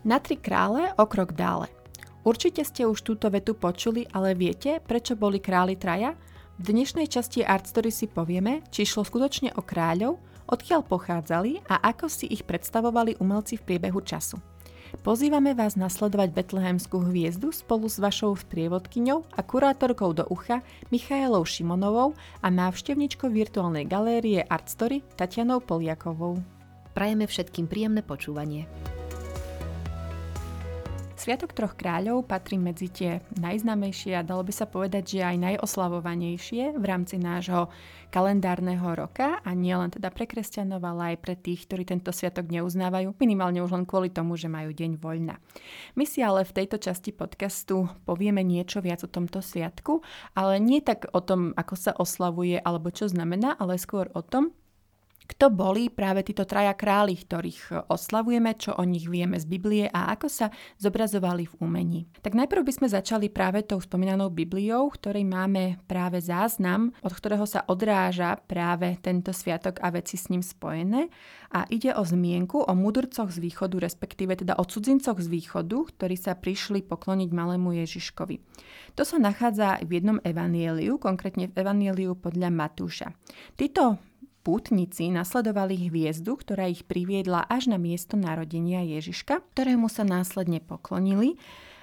Na tri krále o krok dále. Určite ste už túto vetu počuli, ale viete, prečo boli králi traja? V dnešnej časti Art Story si povieme, či šlo skutočne o kráľov, odkiaľ pochádzali a ako si ich predstavovali umelci v priebehu času. Pozývame vás nasledovať Betlehemskú hviezdu spolu s vašou sprievodkyňou a kurátorkou do ucha Michailou Šimonovou a návštevničkou virtuálnej galérie Art Story Tatianou Poliakovou. Prajeme všetkým príjemné počúvanie. Sviatok troch kráľov patrí medzi tie najznámejšie a dalo by sa povedať, že aj najoslavovanejšie v rámci nášho kalendárneho roka a nie len teda pre kresťanov, ale aj pre tých, ktorí tento sviatok neuznávajú, minimálne už len kvôli tomu, že majú deň voľna. My si ale v tejto časti podcastu povieme niečo viac o tomto sviatku, ale nie tak o tom, ako sa oslavuje alebo čo znamená, ale skôr o tom, kto boli práve títo traja králi, ktorých oslavujeme, čo o nich vieme z Biblie a ako sa zobrazovali v umení. Tak najprv by sme začali práve tou spomínanou Bibliou, ktorej máme práve záznam, od ktorého sa odráža práve tento sviatok a veci s ním spojené. A ide o zmienku o mudrcoch z východu, respektíve teda o cudzincoch z východu, ktorí sa prišli pokloniť malému Ježiškovi. To sa nachádza v jednom evanieliu, konkrétne v evanieliu podľa Matúša. Títo Pútnici nasledovali hviezdu, ktorá ich priviedla až na miesto narodenia Ježiška, ktorému sa následne poklonili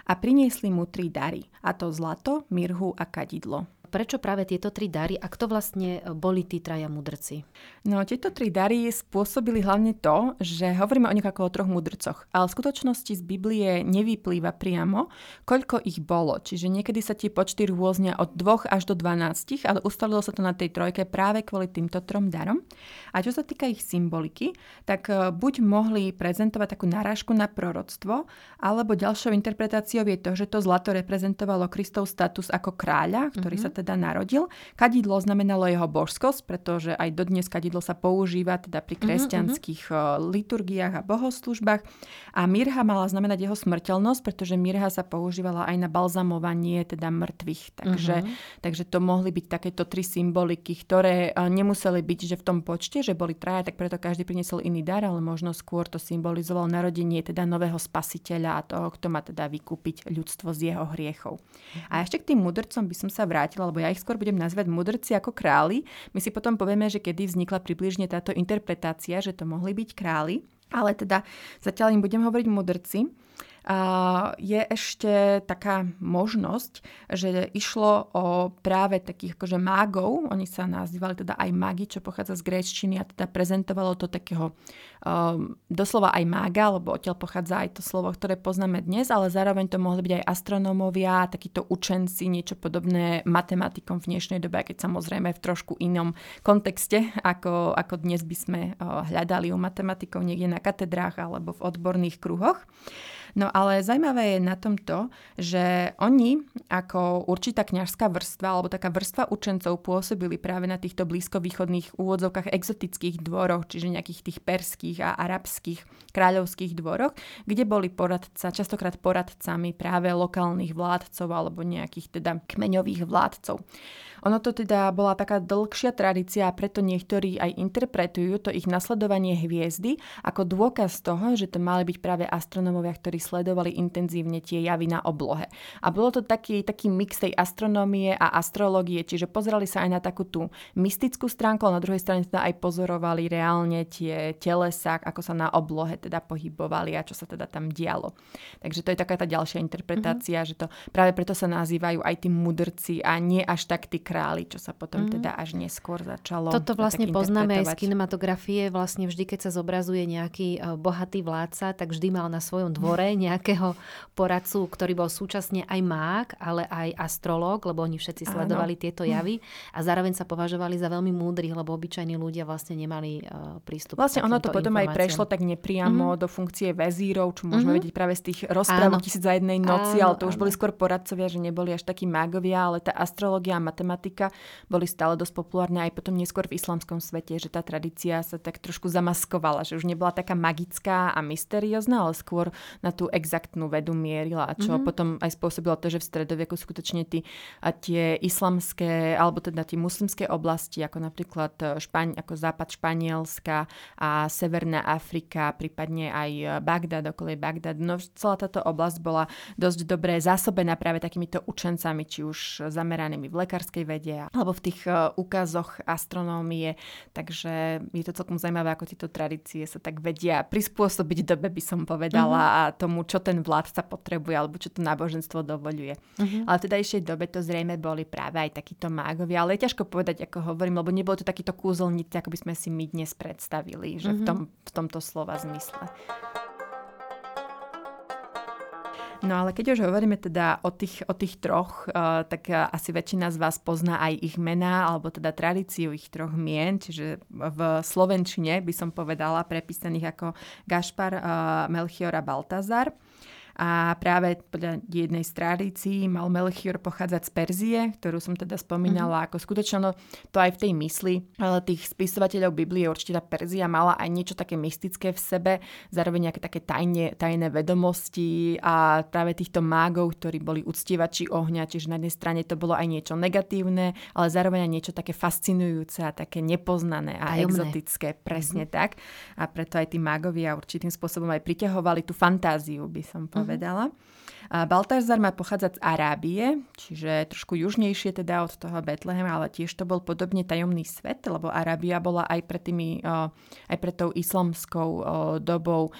a priniesli mu tri dary, a to zlato, mirhu a kadidlo. Prečo práve tieto tri dary a kto vlastne e, boli tí traja mudrci? No, tieto tri dary spôsobili hlavne to, že hovoríme o ako o troch mudrcoch, ale v skutočnosti z Biblie nevyplýva priamo, koľko ich bolo. Čiže niekedy sa tie počty rôznia od dvoch až do 12, ale ustalilo sa to na tej trojke práve kvôli týmto trom darom. A čo sa týka ich symboliky, tak e, buď mohli prezentovať takú narážku na proroctvo, alebo ďalšou interpretáciou je to, že to zlato reprezentovalo Kristov status ako kráľa, ktorý mm-hmm. sa teda narodil. Kadidlo znamenalo jeho božskosť, pretože aj dodnes kadidlo sa používa teda pri mhm, kresťanských uh-huh. liturgiách a bohoslužbách. A mirha mala znamenať jeho smrteľnosť, pretože mirha sa používala aj na balzamovanie teda mŕtvych. Takže, uh-huh. takže to mohli byť takéto tri symboliky, ktoré uh, nemuseli byť že v tom počte, že boli traja, tak preto každý priniesol iný dar, ale možno skôr to symbolizoval narodenie teda nového spasiteľa a toho, kto má teda vykúpiť ľudstvo z jeho hriechov. A ešte k tým mudrcom by som sa vrátila, alebo ja ich skôr budem nazvať mudrci ako králi. My si potom povieme, že kedy vznikla približne táto interpretácia, že to mohli byť králi. Ale teda zatiaľ im budem hovoriť mudrci je ešte taká možnosť, že išlo o práve takých akože mágov, oni sa nazývali teda aj mági, čo pochádza z gréčtiny a teda prezentovalo to takého um, doslova aj mága, lebo odtiaľ pochádza aj to slovo, ktoré poznáme dnes, ale zároveň to mohli byť aj astronómovia, takíto učenci, niečo podobné matematikom v dnešnej dobe, keď samozrejme v trošku inom kontexte, ako, ako dnes by sme uh, hľadali u matematikov niekde na katedrách alebo v odborných kruhoch. No ale zaujímavé je na tom to, že oni ako určitá kňažská vrstva alebo taká vrstva učencov pôsobili práve na týchto blízkovýchodných úvodzovkách exotických dvoroch, čiže nejakých tých perských a arabských kráľovských dvoroch, kde boli poradca, častokrát poradcami práve lokálnych vládcov alebo nejakých teda kmeňových vládcov. Ono to teda bola taká dlhšia tradícia a preto niektorí aj interpretujú to ich nasledovanie hviezdy ako dôkaz toho, že to mali byť práve astronómovia, ktorí sledovali intenzívne tie javy na oblohe. A bolo to taký, taký mix tej astronómie a astrológie, čiže pozerali sa aj na takú tú mystickú stránku, ale na druhej strane teda aj pozorovali reálne tie telesa, ako sa na oblohe teda pohybovali a čo sa teda tam dialo. Takže to je taká tá ďalšia interpretácia, mm-hmm. že to práve preto sa nazývajú aj tí mudrci a nie až tak tí králi, čo sa potom mm. teda až neskôr začalo. Toto vlastne poznáme aj z kinematografie. Vlastne vždy, keď sa zobrazuje nejaký uh, bohatý vládca, tak vždy mal na svojom dvore nejakého poradcu, ktorý bol súčasne aj mák, ale aj astrológ, lebo oni všetci sledovali Áno. tieto javy a zároveň sa považovali za veľmi múdrych, lebo obyčajní ľudia vlastne nemali uh, prístup Vlastne ono to potom aj prešlo tak nepriamo mm. do funkcie vezírov, čo môžeme mm-hmm. vedieť práve z tých rozpráv tisíc za jednej noci, Áno, ale to už boli skôr poradcovia, že neboli až takí mágovia, ale tá astrológia a matematika tematika, boli stále dosť populárne aj potom neskôr v islamskom svete, že tá tradícia sa tak trošku zamaskovala, že už nebola taká magická a mysteriózna, ale skôr na tú exaktnú vedu mierila, čo mm-hmm. potom aj spôsobilo to, že v stredoveku skutočne tí, a tie islamské, alebo teda tie muslimské oblasti, ako napríklad e, Špaň, ako západ Španielska a Severná Afrika, prípadne aj e, Bagdad, okolie Bagdad, no celá táto oblasť bola dosť dobre zásobená práve takýmito učencami, či už zameranými v lekárskej vede, alebo v tých úkazoch astronómie. Takže je to celkom zaujímavé, ako tieto tradície sa tak vedia prispôsobiť dobe, by som povedala, uh-huh. a tomu, čo ten vládca potrebuje, alebo čo to náboženstvo dovoluje. Uh-huh. Ale v tedajšej dobe to zrejme boli práve aj takíto mágovia, ale je ťažko povedať, ako hovorím, lebo nebolo to takýto kúzelníci, ako by sme si my dnes predstavili, že uh-huh. v, tom, v tomto slova zmysle. No ale keď už hovoríme teda o tých, o tých troch, uh, tak uh, asi väčšina z vás pozná aj ich mená, alebo teda tradíciu ich troch mien, čiže v Slovenčine by som povedala prepísaných ako Gašpar, uh, Melchior a Baltazar. A práve podľa jednej z tradícií mal Melchior pochádzať z Perzie, ktorú som teda spomínala mm-hmm. ako skutočno no, to aj v tej mysli ale tých spisovateľov Biblie určite tá Perzia mala aj niečo také mystické v sebe, zároveň nejaké také tajne, tajné vedomosti a práve týchto mágov, ktorí boli uctievači ohňa, čiže na jednej strane to bolo aj niečo negatívne, ale zároveň aj niečo také fascinujúce a také nepoznané a Tajomné. exotické, presne mm-hmm. tak. A preto aj tí mágovia určitým spôsobom aj priťahovali tú fantáziu, by som povedala. Mm-hmm povedala. Baltazar má pochádzať z Arábie, čiže trošku južnejšie teda od toho Betlehema, ale tiež to bol podobne tajomný svet, lebo Arábia bola aj pred, tými, aj pred tou islamskou dobou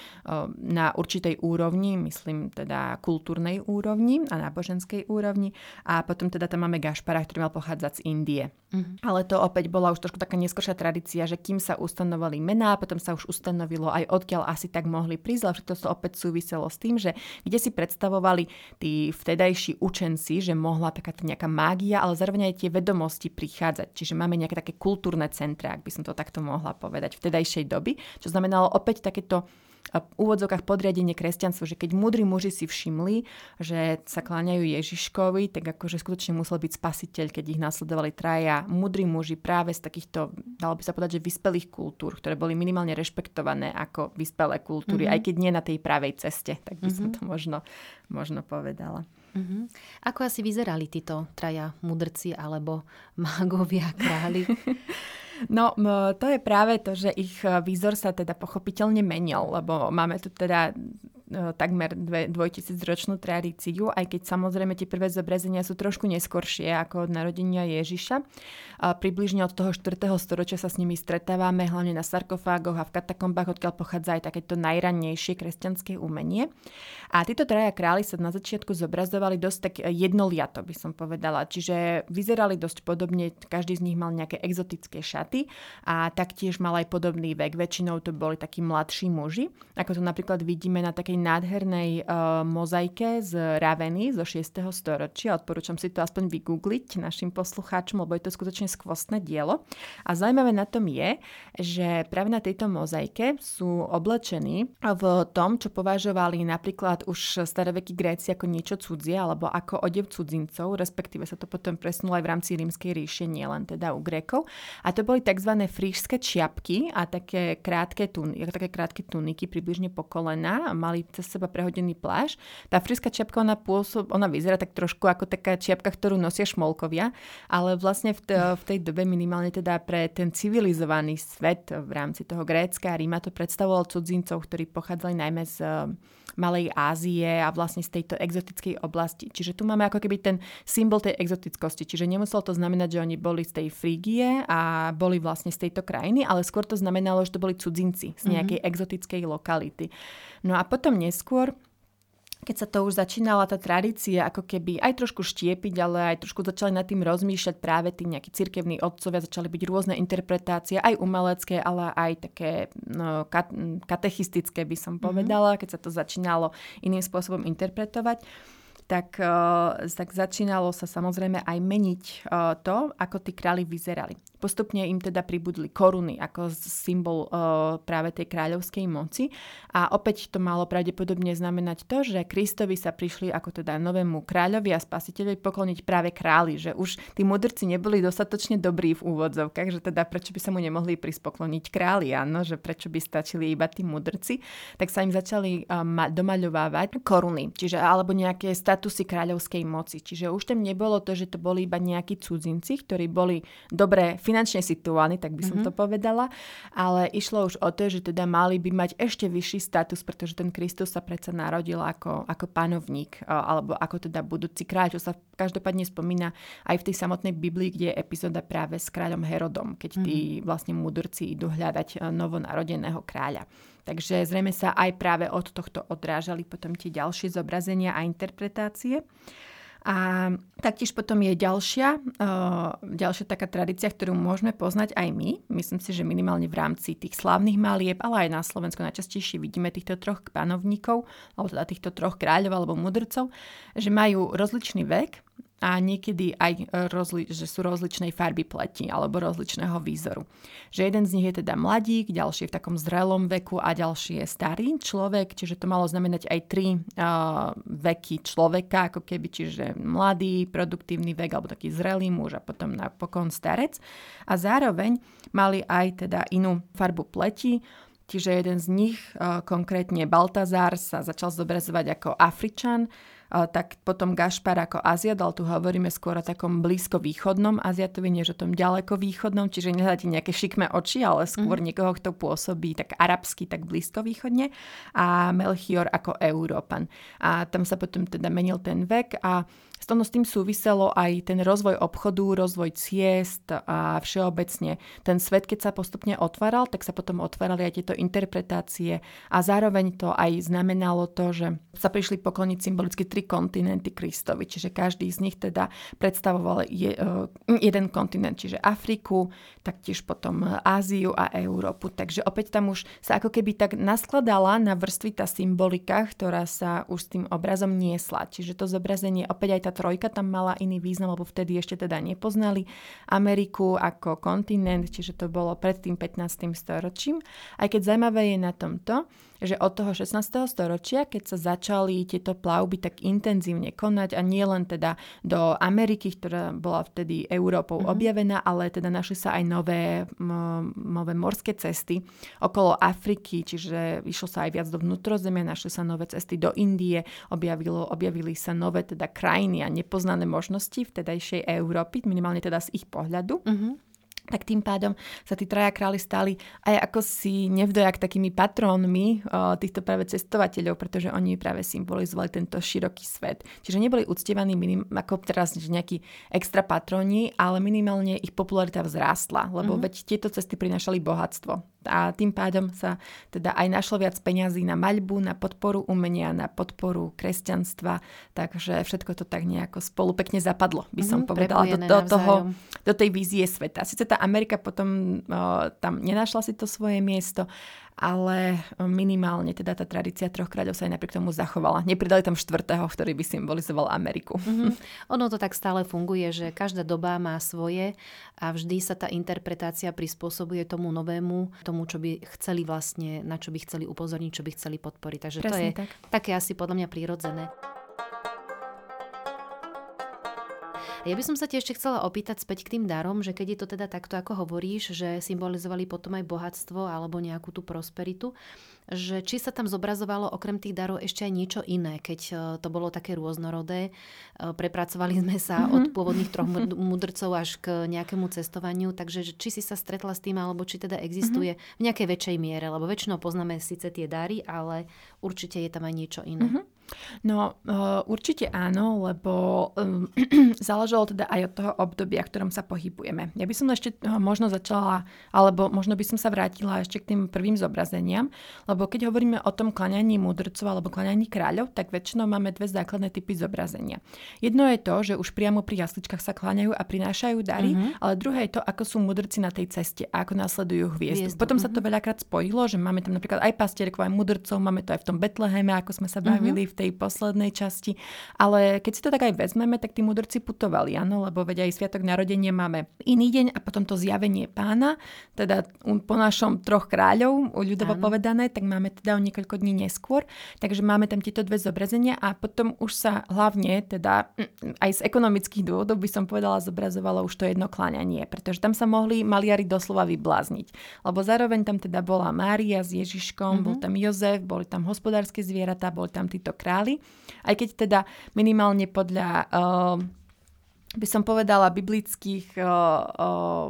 na určitej úrovni, myslím teda kultúrnej úrovni a náboženskej úrovni. A potom teda tam máme Gašpara, ktorý mal pochádzať z Indie. Uh-huh. Ale to opäť bola už trošku taká neskôršia tradícia, že kým sa ustanovali mená, potom sa už ustanovilo aj odkiaľ asi tak mohli prísť, ale to sa opäť súviselo s tým, že kde si predstavovali tí vtedajší učenci, že mohla taká nejaká mágia, ale zároveň aj tie vedomosti prichádzať. Čiže máme nejaké také kultúrne centra, ak by som to takto mohla povedať, vtedajšej doby, čo znamenalo opäť takéto úvodzokách podriadenie kresťanstvu, že keď múdri muži si všimli, že sa kláňajú Ježiškovi, tak akože skutočne musel byť spasiteľ, keď ich nasledovali traja múdri muži práve z takýchto, dalo by sa povedať, že vyspelých kultúr, ktoré boli minimálne rešpektované ako vyspelé kultúry, mm-hmm. aj keď nie na tej pravej ceste, tak by mm-hmm. som mhm. to možno, možno povedala. Mm-hmm. Ako asi vyzerali títo traja mudrci alebo mágovia králi? No, to je práve to, že ich e, výzor sa teda pochopiteľne menil, lebo máme tu teda takmer dve, dvojtisícročnú tradíciu, aj keď samozrejme tie prvé zobrazenia sú trošku neskoršie ako od narodenia Ježiša. Približne od toho 4. storočia sa s nimi stretávame, hlavne na sarkofágoch a v katakombách, odkiaľ pochádza aj takéto najrannejšie kresťanské umenie. A títo traja králi sa na začiatku zobrazovali dosť tak jednoliato, by som povedala. Čiže vyzerali dosť podobne, každý z nich mal nejaké exotické šaty a taktiež mal aj podobný vek. Väčšinou to boli takí mladší muži, ako to napríklad vidíme na takej nádhernej uh, mozaike z Raveny zo 6. storočia. Odporúčam si to aspoň vygoogliť našim poslucháčom, lebo je to skutočne skvostné dielo. A zaujímavé na tom je, že práve na tejto mozaike sú oblečení v tom, čo považovali napríklad už starovekí Gréci ako niečo cudzie, alebo ako odev cudzincov, respektíve sa to potom presunulo aj v rámci rímskej ríše, nielen teda u Grékov. A to boli tzv. frížské čiapky a také krátke, tun- také krátke tuniky, približne po kolena. Mali cez seba prehodený pláž. Tá fríska čiapka, ona, pôsob, ona vyzerá tak trošku ako taká čiapka, ktorú nosia šmolkovia, ale vlastne v, t- v tej dobe minimálne teda pre ten civilizovaný svet v rámci toho Grécka a Ríma to predstavoval cudzincov, ktorí pochádzali najmä z Malej Ázie a vlastne z tejto exotickej oblasti. Čiže tu máme ako keby ten symbol tej exotickosti. Čiže nemuselo to znamenať, že oni boli z tej Frígie a boli vlastne z tejto krajiny, ale skôr to znamenalo, že to boli cudzinci z nejakej mm-hmm. exotickej lokality. No a potom neskôr keď sa to už začínala tá tradícia ako keby aj trošku štiepiť, ale aj trošku začali nad tým rozmýšľať práve tí nejakí cirkevní otcovia, začali byť rôzne interpretácie, aj umelecké, ale aj také no, katechistické by som mhm. povedala, mm-hmm. keď sa to začínalo iným spôsobom interpretovať tak, uh, tak začínalo sa samozrejme aj meniť uh, to, ako tí králi vyzerali. Postupne im teda pribudli koruny ako symbol uh, práve tej kráľovskej moci a opäť to malo pravdepodobne znamenať to, že Kristovi sa prišli ako teda novému kráľovi a spasiteľovi pokloniť práve králi, že už tí mudrci neboli dostatočne dobrí v úvodzovkách, že teda prečo by sa mu nemohli prispokloniť králi, áno, že prečo by stačili iba tí mudrci, tak sa im začali ma- domaľovávať koruny, čiže alebo nejaké statusy kráľovskej moci. Čiže už tam nebolo to, že to boli iba nejakí cudzinci, ktorí boli dobre finančne situovaní, tak by som mm-hmm. to povedala, ale išlo už o to, že teda mali by mať ešte vyšší status, pretože ten Kristus sa predsa narodil ako, ako panovník, alebo ako teda budúci kráľ, čo sa každopádne spomína aj v tej samotnej Biblii, kde je epizóda práve s kráľom Herodom, keď tí mm-hmm. vlastne mudrci idú hľadať novonarodeného kráľa. Takže zrejme sa aj práve od tohto odrážali potom tie ďalšie zobrazenia a interpretácie. A taktiež potom je ďalšia, uh, ďalšia taká tradícia, ktorú môžeme poznať aj my. Myslím si, že minimálne v rámci tých slávnych malieb, ale aj na Slovensku najčastejšie vidíme týchto troch panovníkov, alebo teda týchto troch kráľov alebo mudrcov, že majú rozličný vek a niekedy aj rozli- že sú rozličnej farby pleti alebo rozličného výzoru. Že jeden z nich je teda mladík, ďalší je v takom zrelom veku a ďalší je starý človek, čiže to malo znamenať aj tri uh, veky človeka, ako keby, čiže mladý, produktívny vek alebo taký zrelý muž a potom napokon starec. A zároveň mali aj teda inú farbu pleti, čiže jeden z nich, konkrétne Baltazár, sa začal zobrazovať ako Afričan, tak potom Gašpar ako Aziat, ale tu hovoríme skôr o takom blízko-východnom Aziatovi, než o tom ďaleko-východnom, čiže nehľadáte nejaké šikmé oči, ale skôr mm. niekoho, kto pôsobí tak arabsky, tak blízko-východne a Melchior ako Európan. A tam sa potom teda menil ten vek a s tým súviselo aj ten rozvoj obchodu, rozvoj ciest a všeobecne ten svet, keď sa postupne otváral, tak sa potom otvárali aj tieto interpretácie a zároveň to aj znamenalo to, že sa prišli pokloniť symbolicky tri kontinenty Kristovi, čiže každý z nich teda predstavoval je, uh, jeden kontinent, čiže Afriku, taktiež potom Áziu a Európu. Takže opäť tam už sa ako keby tak naskladala na vrstvy tá symbolika, ktorá sa už s tým obrazom niesla. Čiže to zobrazenie opäť aj tá trojka tam mala iný význam, lebo vtedy ešte teda nepoznali Ameriku ako kontinent, čiže to bolo pred tým 15. storočím. Aj keď zaujímavé je na tomto, že od toho 16. storočia, keď sa začali tieto plavby tak intenzívne konať a nie len teda do Ameriky, ktorá bola vtedy Európou mm-hmm. objavená, ale teda našli sa aj nové, m- nové morské cesty okolo Afriky, čiže išlo sa aj viac do vnútrozemia, našli sa nové cesty do Indie, objavilo, objavili sa nové teda krajiny a nepoznané možnosti vtedajšej Európy, minimálne teda z ich pohľadu. Mm-hmm tak tým pádom sa tí traja králi stali aj ako si nevdojak takými patrónmi o, týchto práve cestovateľov, pretože oni práve symbolizovali tento široký svet. Čiže neboli uctievaní minim, ako teraz nejakí extra patróni, ale minimálne ich popularita vzrástla, lebo mm-hmm. veď tieto cesty prinašali bohatstvo a tým pádom sa teda aj našlo viac peňazí na maľbu, na podporu umenia, na podporu kresťanstva, takže všetko to tak nejako spolu pekne zapadlo, by som mm, povedala, do, do, toho, do tej vízie sveta. Sice tá Amerika potom o, tam nenašla si to svoje miesto, ale minimálne teda tá tradícia troch kráľov sa aj napriek tomu zachovala. Nepridali tam štvrtého, ktorý by symbolizoval Ameriku. Mm-hmm. Ono to tak stále funguje, že každá doba má svoje a vždy sa tá interpretácia prispôsobuje tomu novému, tomu, čo by chceli vlastne, na čo by chceli upozorniť, čo by chceli podporiť. Takže Presne to je tak. také asi podľa mňa prírodzené. Ja by som sa ti ešte chcela opýtať späť k tým darom, že keď je to teda takto, ako hovoríš, že symbolizovali potom aj bohatstvo alebo nejakú tú prosperitu, že či sa tam zobrazovalo okrem tých darov ešte aj niečo iné, keď e, to bolo také rôznorodé. E, prepracovali sme sa mm-hmm. od pôvodných troch mudrcov až k nejakému cestovaniu, takže či si sa stretla s tým, alebo či teda existuje mm-hmm. v nejakej väčšej miere, lebo väčšinou poznáme síce tie dary, ale určite je tam aj niečo iné. Mm-hmm. No uh, určite áno, lebo um, záležalo teda aj od toho obdobia, v ktorom sa pohybujeme. Ja by som ešte uh, možno začala, alebo možno by som sa vrátila ešte k tým prvým zobrazeniam, lebo keď hovoríme o tom klaňaní mudrcov alebo klaňaní kráľov, tak väčšinou máme dve základné typy zobrazenia. Jedno je to, že už priamo pri jasličkách sa kláňajú a prinášajú dary, uh-huh. ale druhé je to, ako sú mudrci na tej ceste a ako následujú hviezdu. hviezdu. Potom uh-huh. sa to mhm. veľakrát spojilo, že máme tam napríklad aj pastierkov, aj mudrcov, máme to aj v tom Betleheme, ako sme sa bavili uh-huh. v tej poslednej časti. Ale keď si to tak aj vezmeme, tak tí mudrci putovali, áno, lebo veď aj Sviatok narodenia máme iný deň a potom to zjavenie pána, teda po našom troch kráľov, ľudovo áno. povedané, tak máme teda o niekoľko dní neskôr. Takže máme tam tieto dve zobrazenia a potom už sa hlavne, teda mm, aj z ekonomických dôvodov by som povedala, zobrazovalo už to jedno kláňanie, pretože tam sa mohli maliari doslova vyblázniť. Lebo zároveň tam teda bola Mária s Ježiškom, mm-hmm. bol tam Jozef, boli tam hospodárske zvieratá, boli tam títo králi. Aj keď teda minimálne podľa, uh, by som povedala, biblických uh, uh,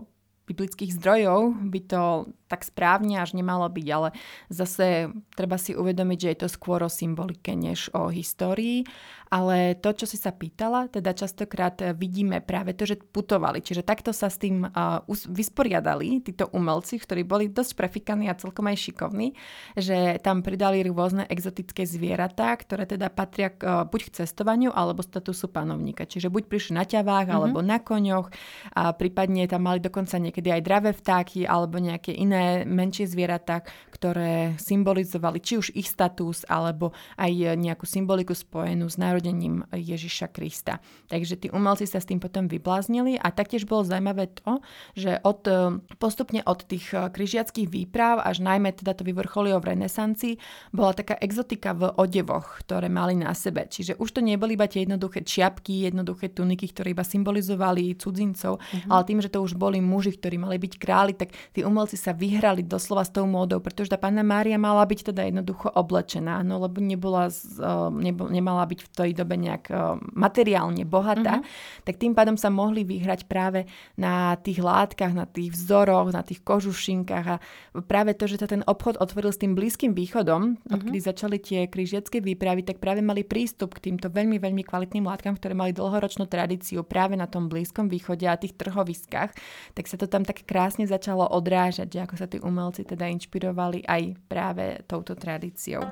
biblických zdrojov by to tak správne až nemalo byť, ale zase treba si uvedomiť, že je to skôr o symbolike než o histórii. Ale to, čo si sa pýtala, teda častokrát vidíme práve to, že putovali. Čiže takto sa s tým uh, vysporiadali títo umelci, ktorí boli dosť prefikaní a celkom aj šikovní, že tam pridali rôzne exotické zvieratá, ktoré teda patria uh, buď k cestovaniu alebo statusu panovníka. Čiže buď prišli na ťavách mm-hmm. alebo na koňoch a prípadne tam mali dokonca niekedy aj dravé vtáky alebo nejaké iné menšie zvieratá, ktoré symbolizovali či už ich status alebo aj nejakú symboliku spojenú s narodením Ježiša Krista. Takže tí umelci sa s tým potom vybláznili a taktiež bolo zaujímavé to, že od, e, postupne od tých e, križiackých výprav až najmä teda to vyvrcholilo v renesancii, bola taká exotika v odevoch, ktoré mali na sebe. Čiže už to neboli iba tie jednoduché čiapky, jednoduché tuniky, ktoré iba symbolizovali cudzincov, mm-hmm. ale tým, že to už boli muži, ktorí mali byť králi, tak tí umelci sa vyhrali doslova s tou módou, pretože tá panna Mária mala byť teda jednoducho oblečená, no lebo nebola, uh, nebo, nemala byť v tej dobe nejak uh, materiálne bohatá, mm-hmm. tak tým pádom sa mohli vyhrať práve na tých látkach, na tých vzoroch, na tých kožušinkách a práve to, že sa ten obchod otvoril s tým Blízkym východom, mm-hmm. odkedy začali tie križiacké výpravy, tak práve mali prístup k týmto veľmi, veľmi kvalitným látkam, ktoré mali dlhoročnú tradíciu práve na tom Blízkom východe a tých trhoviskách, tak sa to tam tak krásne začalo odrážať, že ako sa tí umelci teda inšpirovali aj práve touto tradíciou.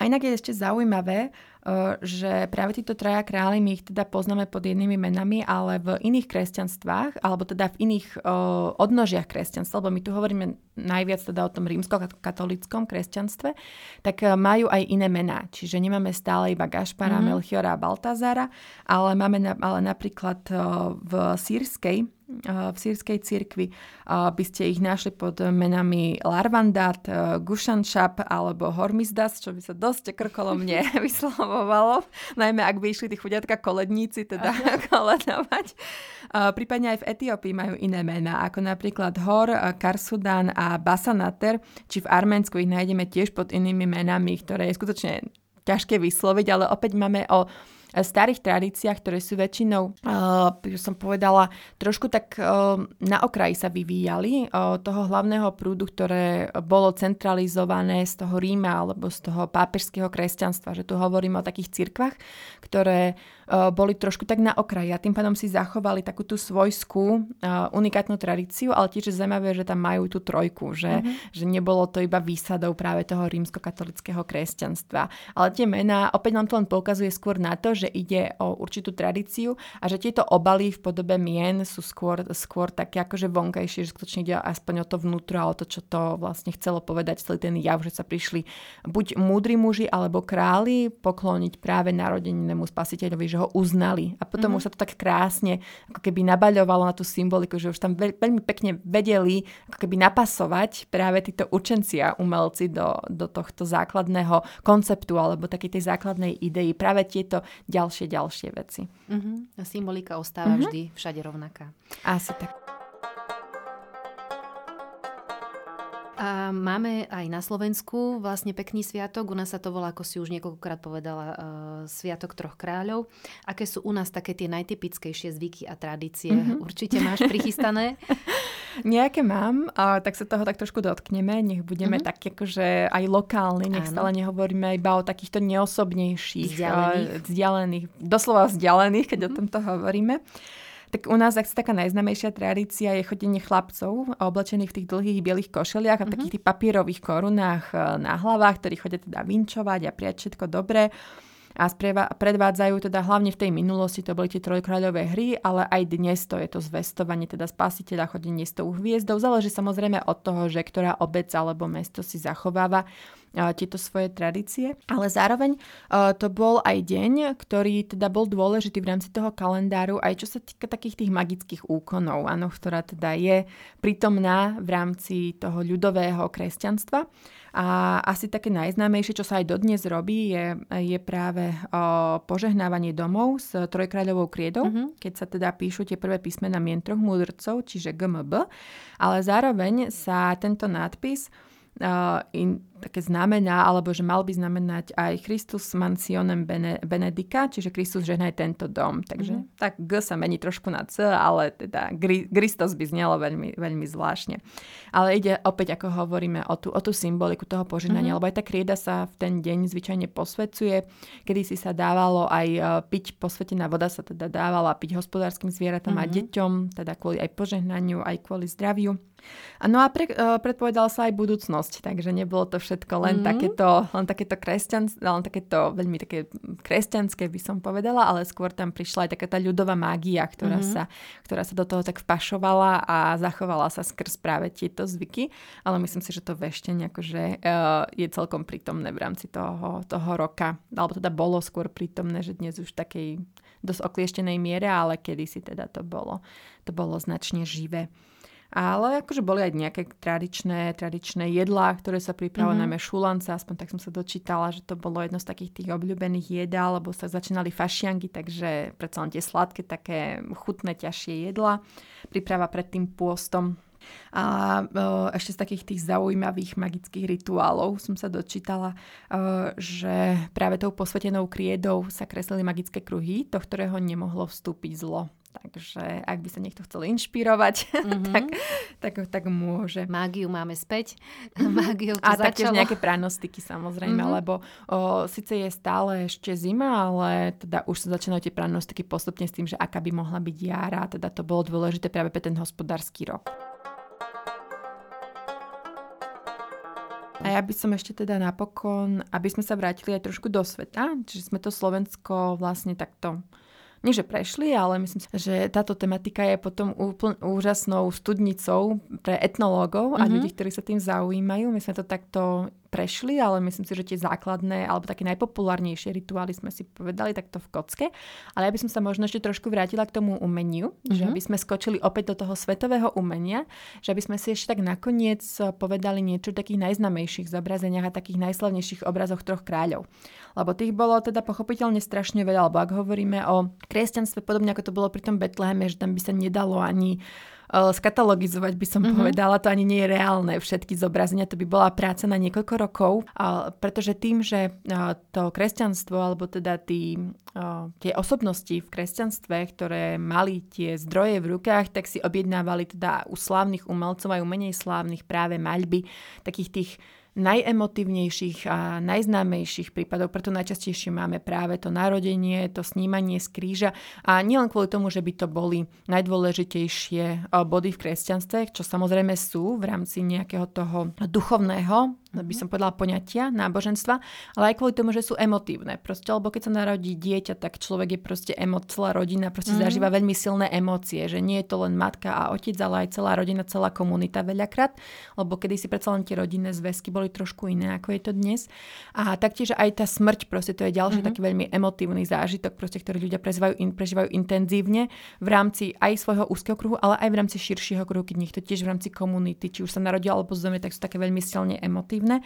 A inak je ešte zaujímavé, že práve títo traja králi, my ich teda poznáme pod jednými menami, ale v iných kresťanstvách, alebo teda v iných uh, odnožiach kresťanstva, lebo my tu hovoríme najviac teda o tom rímsko-katolickom kresťanstve, tak uh, majú aj iné mená. Čiže nemáme stále iba Gašpara, mm-hmm. Melchiora a Baltazara, ale máme na, ale napríklad uh, v sírskej v sírskej cirkvi by ste ich našli pod menami Larvandat, Gušanšap alebo Hormizdas, čo by sa dosť krkolo mne vyslovilo oslavovalo, najmä ak by išli tí chudiatka koledníci teda koledovať. Prípadne aj v Etiópii majú iné mená, ako napríklad Hor, Karsudan a Basanater, či v Arménsku ich nájdeme tiež pod inými menami, ktoré je skutočne ťažké vysloviť, ale opäť máme o starých tradíciách, ktoré sú väčšinou, uh, som povedala, trošku tak uh, na okraji sa vyvíjali. Uh, toho hlavného prúdu, ktoré bolo centralizované z toho Ríma alebo z toho pápežského kresťanstva, že tu hovorím o takých cirkvách, ktoré boli trošku tak na okraji a tým pádom si zachovali takú tú svojskú uh, unikátnu tradíciu, ale tiež je zaujímavé, že tam majú tú trojku, že, mm-hmm. že nebolo to iba výsadou práve toho rímsko-katolického kresťanstva. Ale tie mená, opäť nám to len poukazuje skôr na to, že ide o určitú tradíciu a že tieto obaly v podobe mien sú skôr, skôr také akože vonkajšie, že skutočne ide aspoň o to vnútro a o to, čo to vlastne chcelo povedať celý ten jav, že sa prišli buď múdri muži alebo králi pokloniť práve narodenému spasiteľovi, že ho uznali. A potom mm-hmm. už sa to tak krásne ako keby nabaľovalo na tú symboliku, že už tam veľ, veľmi pekne vedeli ako keby napasovať práve títo učenci a umelci do, do tohto základného konceptu alebo takej tej základnej idei. Práve tieto ďalšie, ďalšie veci. Uh-huh. A symbolika ostáva uh-huh. vždy všade rovnaká. Asi tak. A máme aj na Slovensku vlastne pekný sviatok. U nás sa to volá, ako si už niekoľkokrát povedala, uh, Sviatok troch kráľov. Aké sú u nás také tie najtypickejšie zvyky a tradície? Mm-hmm. Určite máš prichystané? Nejaké mám, a tak sa toho tak trošku dotkneme. Nech budeme mm-hmm. tak akože aj lokálni, nech Áno. stále nehovoríme iba o takýchto neosobnejších, vzdialených, uh, vzdialených doslova vzdialených, keď mm-hmm. o tomto hovoríme. Tak u nás asi taká najznamejšia tradícia je chodenie chlapcov oblečených v tých dlhých bielých košeliach a mm-hmm. takých tých papierových korunách e, na hlavách, ktorí chodia teda vinčovať a prijať všetko dobré. a predvádzajú teda hlavne v tej minulosti, to boli tie trojkráľové hry, ale aj dnes to je to zvestovanie teda spasiteľa, chodenie s tou hviezdou. Záleží samozrejme od toho, že ktorá obec alebo mesto si zachováva tieto svoje tradície. Ale zároveň to bol aj deň, ktorý teda bol dôležitý v rámci toho kalendáru, aj čo sa týka takých tých magických úkonov, áno, ktorá teda je prítomná v rámci toho ľudového kresťanstva. A asi také najznámejšie, čo sa aj dodnes robí, je, je práve o, požehnávanie domov s trojkráľovou kriedou, mm-hmm. keď sa teda píšu tie prvé písmena mien troch múdrcov, čiže GMB, ale zároveň sa tento nadpis uh, in, také znamená, alebo že mal by znamenať aj Christus mansionem bene, benedica, čiže Kristus žehnaj tento dom. Takže mm-hmm. tak G sa mení trošku na C, ale teda Kristus by znelo veľmi, veľmi zvláštne. Ale ide opäť, ako hovoríme, o tú, o tú symboliku toho požehnania, mm-hmm. lebo aj tá krieda sa v ten deň zvyčajne posvecuje. Kedy si sa dávalo aj e, piť, posvetená voda sa teda dávala piť hospodárskym zvieratám mm-hmm. a deťom, teda kvôli aj požehnaniu, aj kvôli zdraviu. No a pre, uh, predpovedal sa aj budúcnosť, takže nebolo to všetko len mm-hmm. takéto, len takéto kresťan, len takéto veľmi také kresťanské by som povedala, ale skôr tam prišla aj taká tá ľudová mágia, ktorá, mm-hmm. sa, ktorá sa do toho tak vpašovala a zachovala sa skrz práve tieto zvyky, ale myslím si, že to veštenie akože uh, je celkom prítomné v rámci toho, toho roka, alebo teda bolo skôr prítomné, že dnes už takej dosť oklieštenej miere, ale kedysi teda to bolo, to bolo značne živé. Ale akože boli aj nejaké tradičné, tradičné jedlá, ktoré sa pripravovali, mm-hmm. najmä šulance, aspoň tak som sa dočítala, že to bolo jedno z takých tých obľúbených jedál, lebo sa začínali fašianky, takže predsa len tie sladké, také chutné, ťažšie jedlá. Príprava pred tým pôstom. A o, ešte z takých tých zaujímavých magických rituálov som sa dočítala, o, že práve tou posvetenou kriedou sa kreslili magické kruhy, do ktorého nemohlo vstúpiť zlo. Takže ak by sa niekto chcel inšpirovať, mm-hmm. tak, tak, tak môže. Mágiu máme späť. Mágiu to A začalo. taktiež nejaké pranostiky samozrejme, mm-hmm. lebo o, síce je stále ešte zima, ale teda už sa začínajú tie pranostiky postupne s tým, že aká by mohla byť jara. Teda to bolo dôležité práve pre ten hospodársky rok. A ja by som ešte teda napokon, aby sme sa vrátili aj trošku do sveta, čiže sme to Slovensko vlastne takto nie že prešli, ale myslím si, že táto tematika je potom úplne úžasnou studnicou pre etnológov a mm-hmm. ľudí, ktorí sa tým zaujímajú. My sme to takto prešli, ale myslím si, že tie základné alebo také najpopulárnejšie rituály sme si povedali takto v kocke. Ale ja by som sa možno ešte trošku vrátila k tomu umeniu, mm-hmm. že mhm. aby sme skočili opäť do toho svetového umenia, že aby sme si ešte tak nakoniec povedali niečo o takých najznamejších zobrazeniach a takých najslavnejších obrazoch troch kráľov. Lebo tých bolo teda pochopiteľne strašne veľa, alebo ak hovoríme o kresťanstve, podobne ako to bolo pri tom Betleheme, že tam by sa nedalo ani Eh, skatalogizovať, by som mm-hmm. povedala. To ani nie je reálne všetky zobrazenia. To by bola práca na niekoľko rokov, pretože tým, že eh, to kresťanstvo, alebo teda tí, eh, tie osobnosti v kresťanstve, ktoré mali tie zdroje v rukách, tak si objednávali teda u slávnych umelcov aj u menej slávnych práve maľby takých tých najemotívnejších a najznámejších prípadov, preto najčastejšie máme práve to narodenie, to snímanie z kríža. A nielen kvôli tomu, že by to boli najdôležitejšie eh, body v kresťanstve, čo samozrejme sú v rámci nejakého toho duchovného by som povedala, poňatia náboženstva, ale aj kvôli tomu, že sú emotívne. Proste, lebo keď sa narodí dieťa, tak človek je proste emo, celá rodina proste mm. zažíva veľmi silné emócie, že nie je to len matka a otec, ale aj celá rodina, celá komunita veľakrát, lebo kedy si predsa len tie rodinné zväzky boli trošku iné, ako je to dnes. A taktiež aj tá smrť, proste to je ďalší mm-hmm. taký veľmi emotívny zážitok, proste, ktorý ľudia prežívajú, in, prežívajú intenzívne v rámci aj svojho úzkeho kruhu, ale aj v rámci širšieho kruhu, keď niekto tiež v rámci komunity, či už sa narodil alebo zomrie, tak sú také veľmi silne emotívne. dziwne.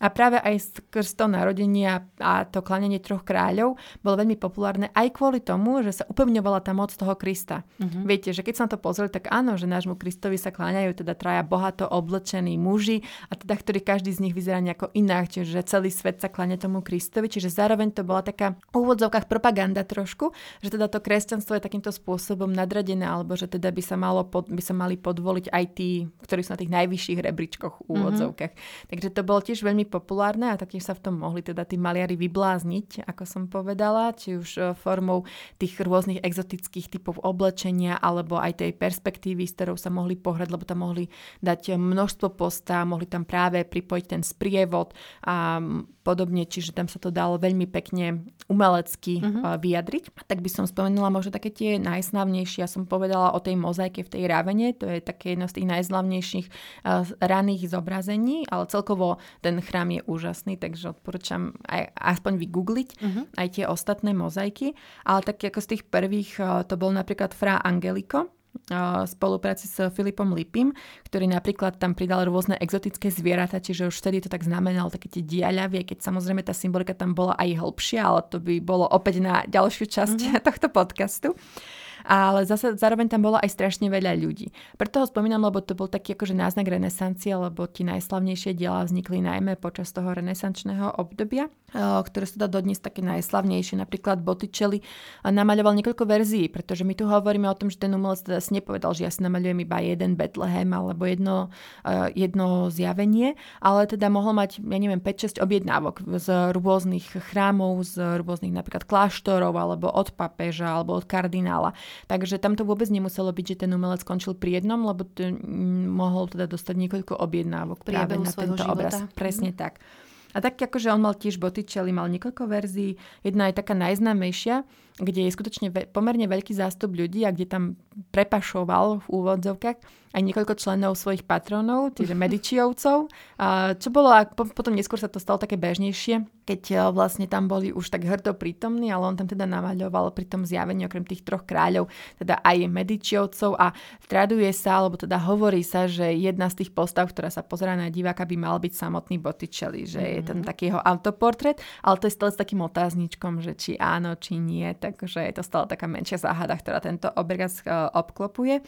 A práve aj skrz to narodenie a to klanenie troch kráľov bolo veľmi populárne aj kvôli tomu, že sa upevňovala tá moc toho Krista. Uh-huh. Viete, že keď sa na to pozreli, tak áno, že nášmu Kristovi sa kláňajú teda traja bohato oblečení muži a teda, ktorí každý z nich vyzerá nejako inak, čiže celý svet sa kláňa tomu Kristovi, čiže zároveň to bola taká v úvodzovkách propaganda trošku, že teda to kresťanstvo je takýmto spôsobom nadradené, alebo že teda by sa, malo pod, by sa mali podvoliť aj tí, ktorí sú na tých najvyšších rebríčkoch v úvodzovkách. Uh-huh. Takže to bolo tiež veľmi populárne a taktiež sa v tom mohli teda tí maliari vyblázniť, ako som povedala, či už e, formou tých rôznych exotických typov oblečenia alebo aj tej perspektívy, s ktorou sa mohli pohrať, lebo tam mohli dať množstvo postá, mohli tam práve pripojiť ten sprievod a podobne, čiže tam sa to dalo veľmi pekne umelecky uh-huh. vyjadriť. Tak by som spomenula možno také tie najslavnejšie, ja som povedala o tej mozaike v tej Rávene, to je také jedno z tých najslavnejších uh, raných zobrazení, ale celkovo ten chrám je úžasný, takže odporúčam aj, aspoň vygoogliť uh-huh. aj tie ostatné mozaiky. Ale tak ako z tých prvých uh, to bol napríklad Fra Angelico, spolupráci s Filipom Lipim, ktorý napríklad tam pridal rôzne exotické zvieratá, čiže už vtedy to tak znamenalo také tie diaľavie, keď samozrejme tá symbolika tam bola aj hĺbšia, ale to by bolo opäť na ďalšiu časť mm-hmm. tohto podcastu ale zase zároveň tam bolo aj strašne veľa ľudí. Preto ho spomínam, lebo to bol taký akože náznak renesancie, lebo tie najslavnejšie diela vznikli najmä počas toho renesančného obdobia, ktoré sú teda dodnes také najslavnejšie. Napríklad Botticelli namaľoval niekoľko verzií, pretože my tu hovoríme o tom, že ten umelec teda si nepovedal, že ja si namaľujem iba jeden Bethlehem alebo jedno, jedno zjavenie, ale teda mohol mať, ja neviem, 5-6 objednávok z rôznych chrámov, z rôznych napríklad kláštorov alebo od papeža alebo od kardinála. Takže tam to vôbec nemuselo byť, že ten umelec skončil pri jednom, lebo to mohol teda dostať niekoľko objednávok práve na tento života. obraz. Presne mm. tak. A tak akože on mal tiež Botticelli, mal niekoľko verzií. Jedna je taká najznámejšia, kde je skutočne ve- pomerne veľký zástup ľudí a kde tam prepašoval v úvodzovkách aj niekoľko členov svojich patronov, čiže Medičiovcov, a čo bolo, a potom neskôr sa to stalo také bežnejšie, keď e, vlastne tam boli už tak hrdo prítomní, ale on tam teda namaľoval pri tom zjavení okrem tých troch kráľov, teda aj Medičiovcov a traduje sa, alebo teda hovorí sa, že jedna z tých postav, ktorá sa pozerá na diváka, by mal byť samotný Botticelli, že mm-hmm. je ten mhm. taký jeho autoportrét, ale to je stále s takým otázničkom, že či áno, či nie, takže je to stále taká menšia záhada, ktorá tento obraz e, obklopuje.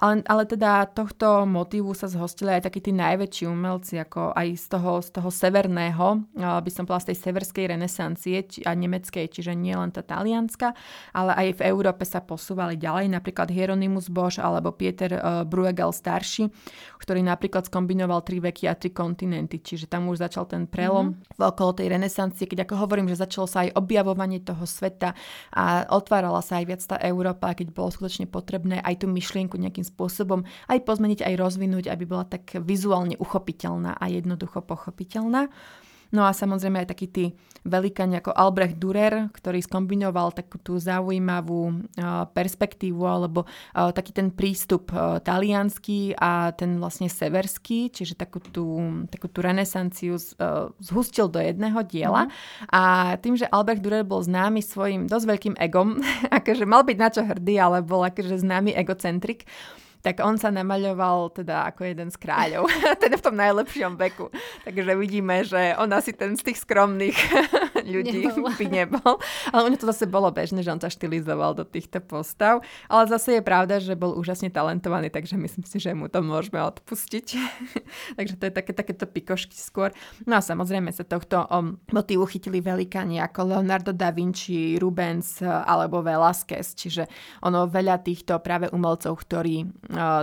Ale, ale teda tohto motívu sa zhostili aj takí tí najväčší umelci, ako aj z toho, z toho severného, by som povedala z tej severskej renesancie a nemeckej, čiže nie len tá talianska, ale aj v Európe sa posúvali ďalej, napríklad Hieronymus Bosch alebo Pieter uh, Bruegel starší, ktorý napríklad skombinoval tri veky a tri kontinenty, čiže tam už začal ten prelom mm-hmm. okolo tej renesancie, keď ako hovorím, že začalo sa aj objavovanie toho sveta a otvárala sa aj viac tá Európa, keď bolo skutočne potrebné aj tú myšlienku nejakým spôsobom aj pozmeniť, aj rozvinúť, aby bola tak vizuálne uchopiteľná a jednoducho pochopiteľná. No a samozrejme aj takí tí velikáni ako Albrecht Dürer, ktorý skombinoval takú tú zaujímavú uh, perspektívu alebo uh, taký ten prístup uh, talianský a ten vlastne severský, čiže takú tú, takú tú renesanciu zhustil do jedného diela. Mm. A tým, že Albrecht Dürer bol známy svojim dosť veľkým egom, akože mal byť na čo hrdý, ale bol akože známy egocentrik, tak on sa namaľoval teda ako jeden z kráľov, teda v tom najlepšom veku. Takže vidíme, že on asi ten z tých skromných ľudí nebol. by nebol. Ale u to zase bolo bežné, že on sa štilizoval do týchto postav. Ale zase je pravda, že bol úžasne talentovaný, takže myslím si, že mu to môžeme odpustiť. takže to je také, takéto pikošky skôr. No a samozrejme sa tohto um, motívu chytili velikáni ako Leonardo da Vinci, Rubens alebo Velázquez, čiže ono veľa týchto práve umelcov, ktorí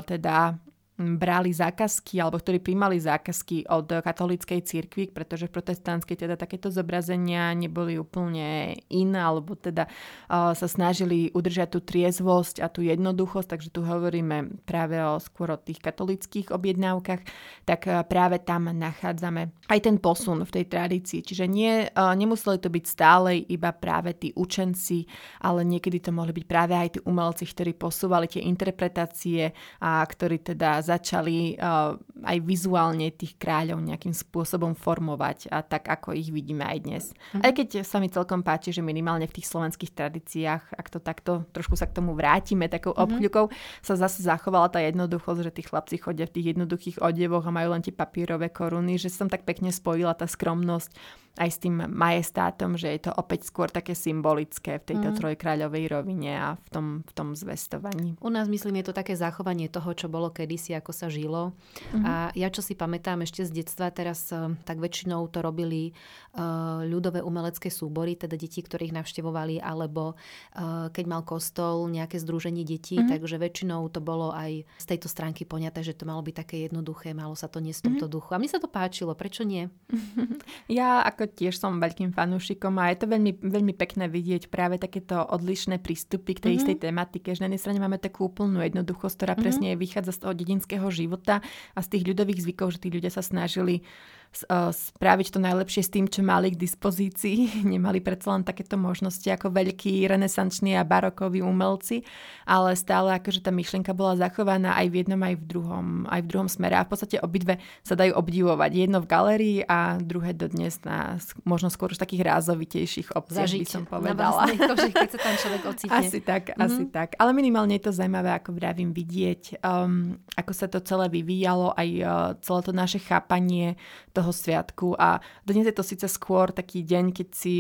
teda brali zákazky alebo ktorí príjmali zákazky od katolíckej cirkvi, pretože v protestantskej teda takéto zobrazenia neboli úplne iné, alebo teda uh, sa snažili udržať tú triezvosť a tú jednoduchosť, takže tu hovoríme práve o skôr o tých katolických objednávkach, tak uh, práve tam nachádzame aj ten posun v tej tradícii. Čiže nie, uh, nemuseli to byť stále iba práve tí učenci, ale niekedy to mohli byť práve aj tí umelci, ktorí posúvali tie interpretácie a ktorí teda začali uh, aj vizuálne tých kráľov nejakým spôsobom formovať a tak, ako ich vidíme aj dnes. Mm. Aj keď sa mi celkom páči, že minimálne v tých slovenských tradíciách, ak to takto trošku sa k tomu vrátime takou mm-hmm. obkľukou, sa zase zachovala tá jednoduchosť, že tí chlapci chodia v tých jednoduchých odevoch a majú len tie papírové koruny, že som tak pekne spojila tá skromnosť aj s tým majestátom, že je to opäť skôr také symbolické v tejto mm. trojkráľovej rovine a v tom, v tom zvestovaní. U nás, myslím, je to také zachovanie toho, čo bolo kedysi, ako sa žilo. Mm. A ja, čo si pamätám ešte z detstva, teraz eh, tak väčšinou to robili uh, ľudové umelecké súbory, teda deti, ktorých navštevovali, alebo uh, keď mal kostol nejaké združenie detí, mm. takže väčšinou to bolo aj z tejto stránky poňaté, že to malo byť také jednoduché, malo sa to niesť v tomto mm. duchu. A mne sa to páčilo, prečo nie? Ja ako tiež som veľkým fanúšikom a je to veľmi, veľmi pekné vidieť práve takéto odlišné prístupy k tej mm-hmm. istej tematike, že na jednej strane máme takú úplnú jednoduchosť, ktorá mm-hmm. presne vychádza z toho dedinského života a z tých ľudových zvykov, že tí ľudia sa snažili spraviť to najlepšie s tým, čo mali k dispozícii. Nemali predsa len takéto možnosti ako veľkí renesanční a barokoví umelci, ale stále akože tá myšlienka bola zachovaná aj v jednom, aj v druhom, aj v druhom smere. A v podstate obidve sa dajú obdivovať. Jedno v galérii a druhé dodnes na možno skôr už takých rázovitejších obciach, by som povedala. Na koži, keď sa tam človek ocitne. Asi tak, mm-hmm. asi tak. Ale minimálne je to zaujímavé, ako vravím, vidieť, um, ako sa to celé vyvíjalo, aj uh, celé to naše chápanie toho toho sviatku. A dnes je to síce skôr taký deň, keď si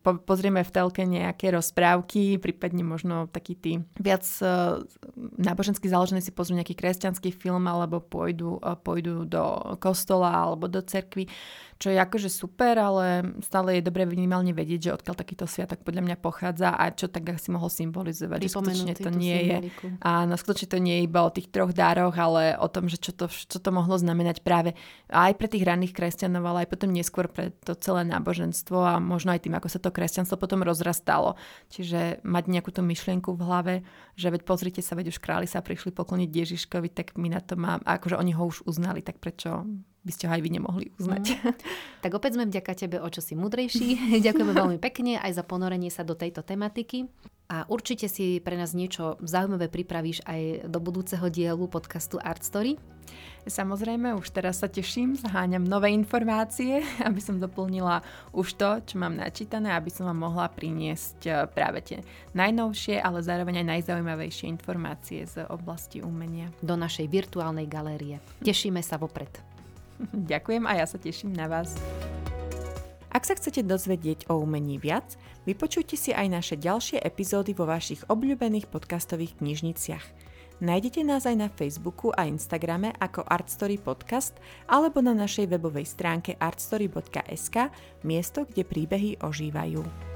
po- pozrieme v telke nejaké rozprávky, prípadne možno taký tí viac uh, nábožensky založené si pozrú nejaký kresťanský film alebo pôjdu, uh, pôjdu do kostola alebo do cerkvy čo je akože super, ale stále je dobre minimálne vedieť, že odkiaľ takýto sviatok podľa mňa pochádza a čo tak si mohol symbolizovať. Že skutočne to nie je. Áno, skutočne to nie je iba o tých troch dároch, ale o tom, že čo to, čo to mohlo znamenať práve aj pre tých ranných kresťanov, ale aj potom neskôr pre to celé náboženstvo a možno aj tým, ako sa to kresťanstvo potom rozrastalo. Čiže mať nejakú tú myšlienku v hlave, že veď pozrite sa, veď už králi sa prišli pokloniť Ježiškovi, tak my na to mám, akože oni ho už uznali, tak prečo by ste ho aj vy nemohli uznať. Mm. Tak opäť sme vďaka tebe o čosi mudrejší. Ďakujeme veľmi pekne aj za ponorenie sa do tejto tematiky. A určite si pre nás niečo zaujímavé pripravíš aj do budúceho dielu podcastu Art Story. Samozrejme, už teraz sa teším, zháňam nové informácie, aby som doplnila už to, čo mám načítané, aby som vám mohla priniesť eh, práve tie najnovšie, ale zároveň aj najzaujímavejšie informácie z oblasti umenia. Do našej virtuálnej galérie. Tešíme sa vopred. Ďakujem a ja sa teším na vás. Ak sa chcete dozvedieť o umení viac, vypočujte si aj naše ďalšie epizódy vo vašich obľúbených podcastových knižniciach. Nájdete nás aj na Facebooku a Instagrame ako Artstory Podcast alebo na našej webovej stránke artstory.sk, miesto, kde príbehy ožívajú.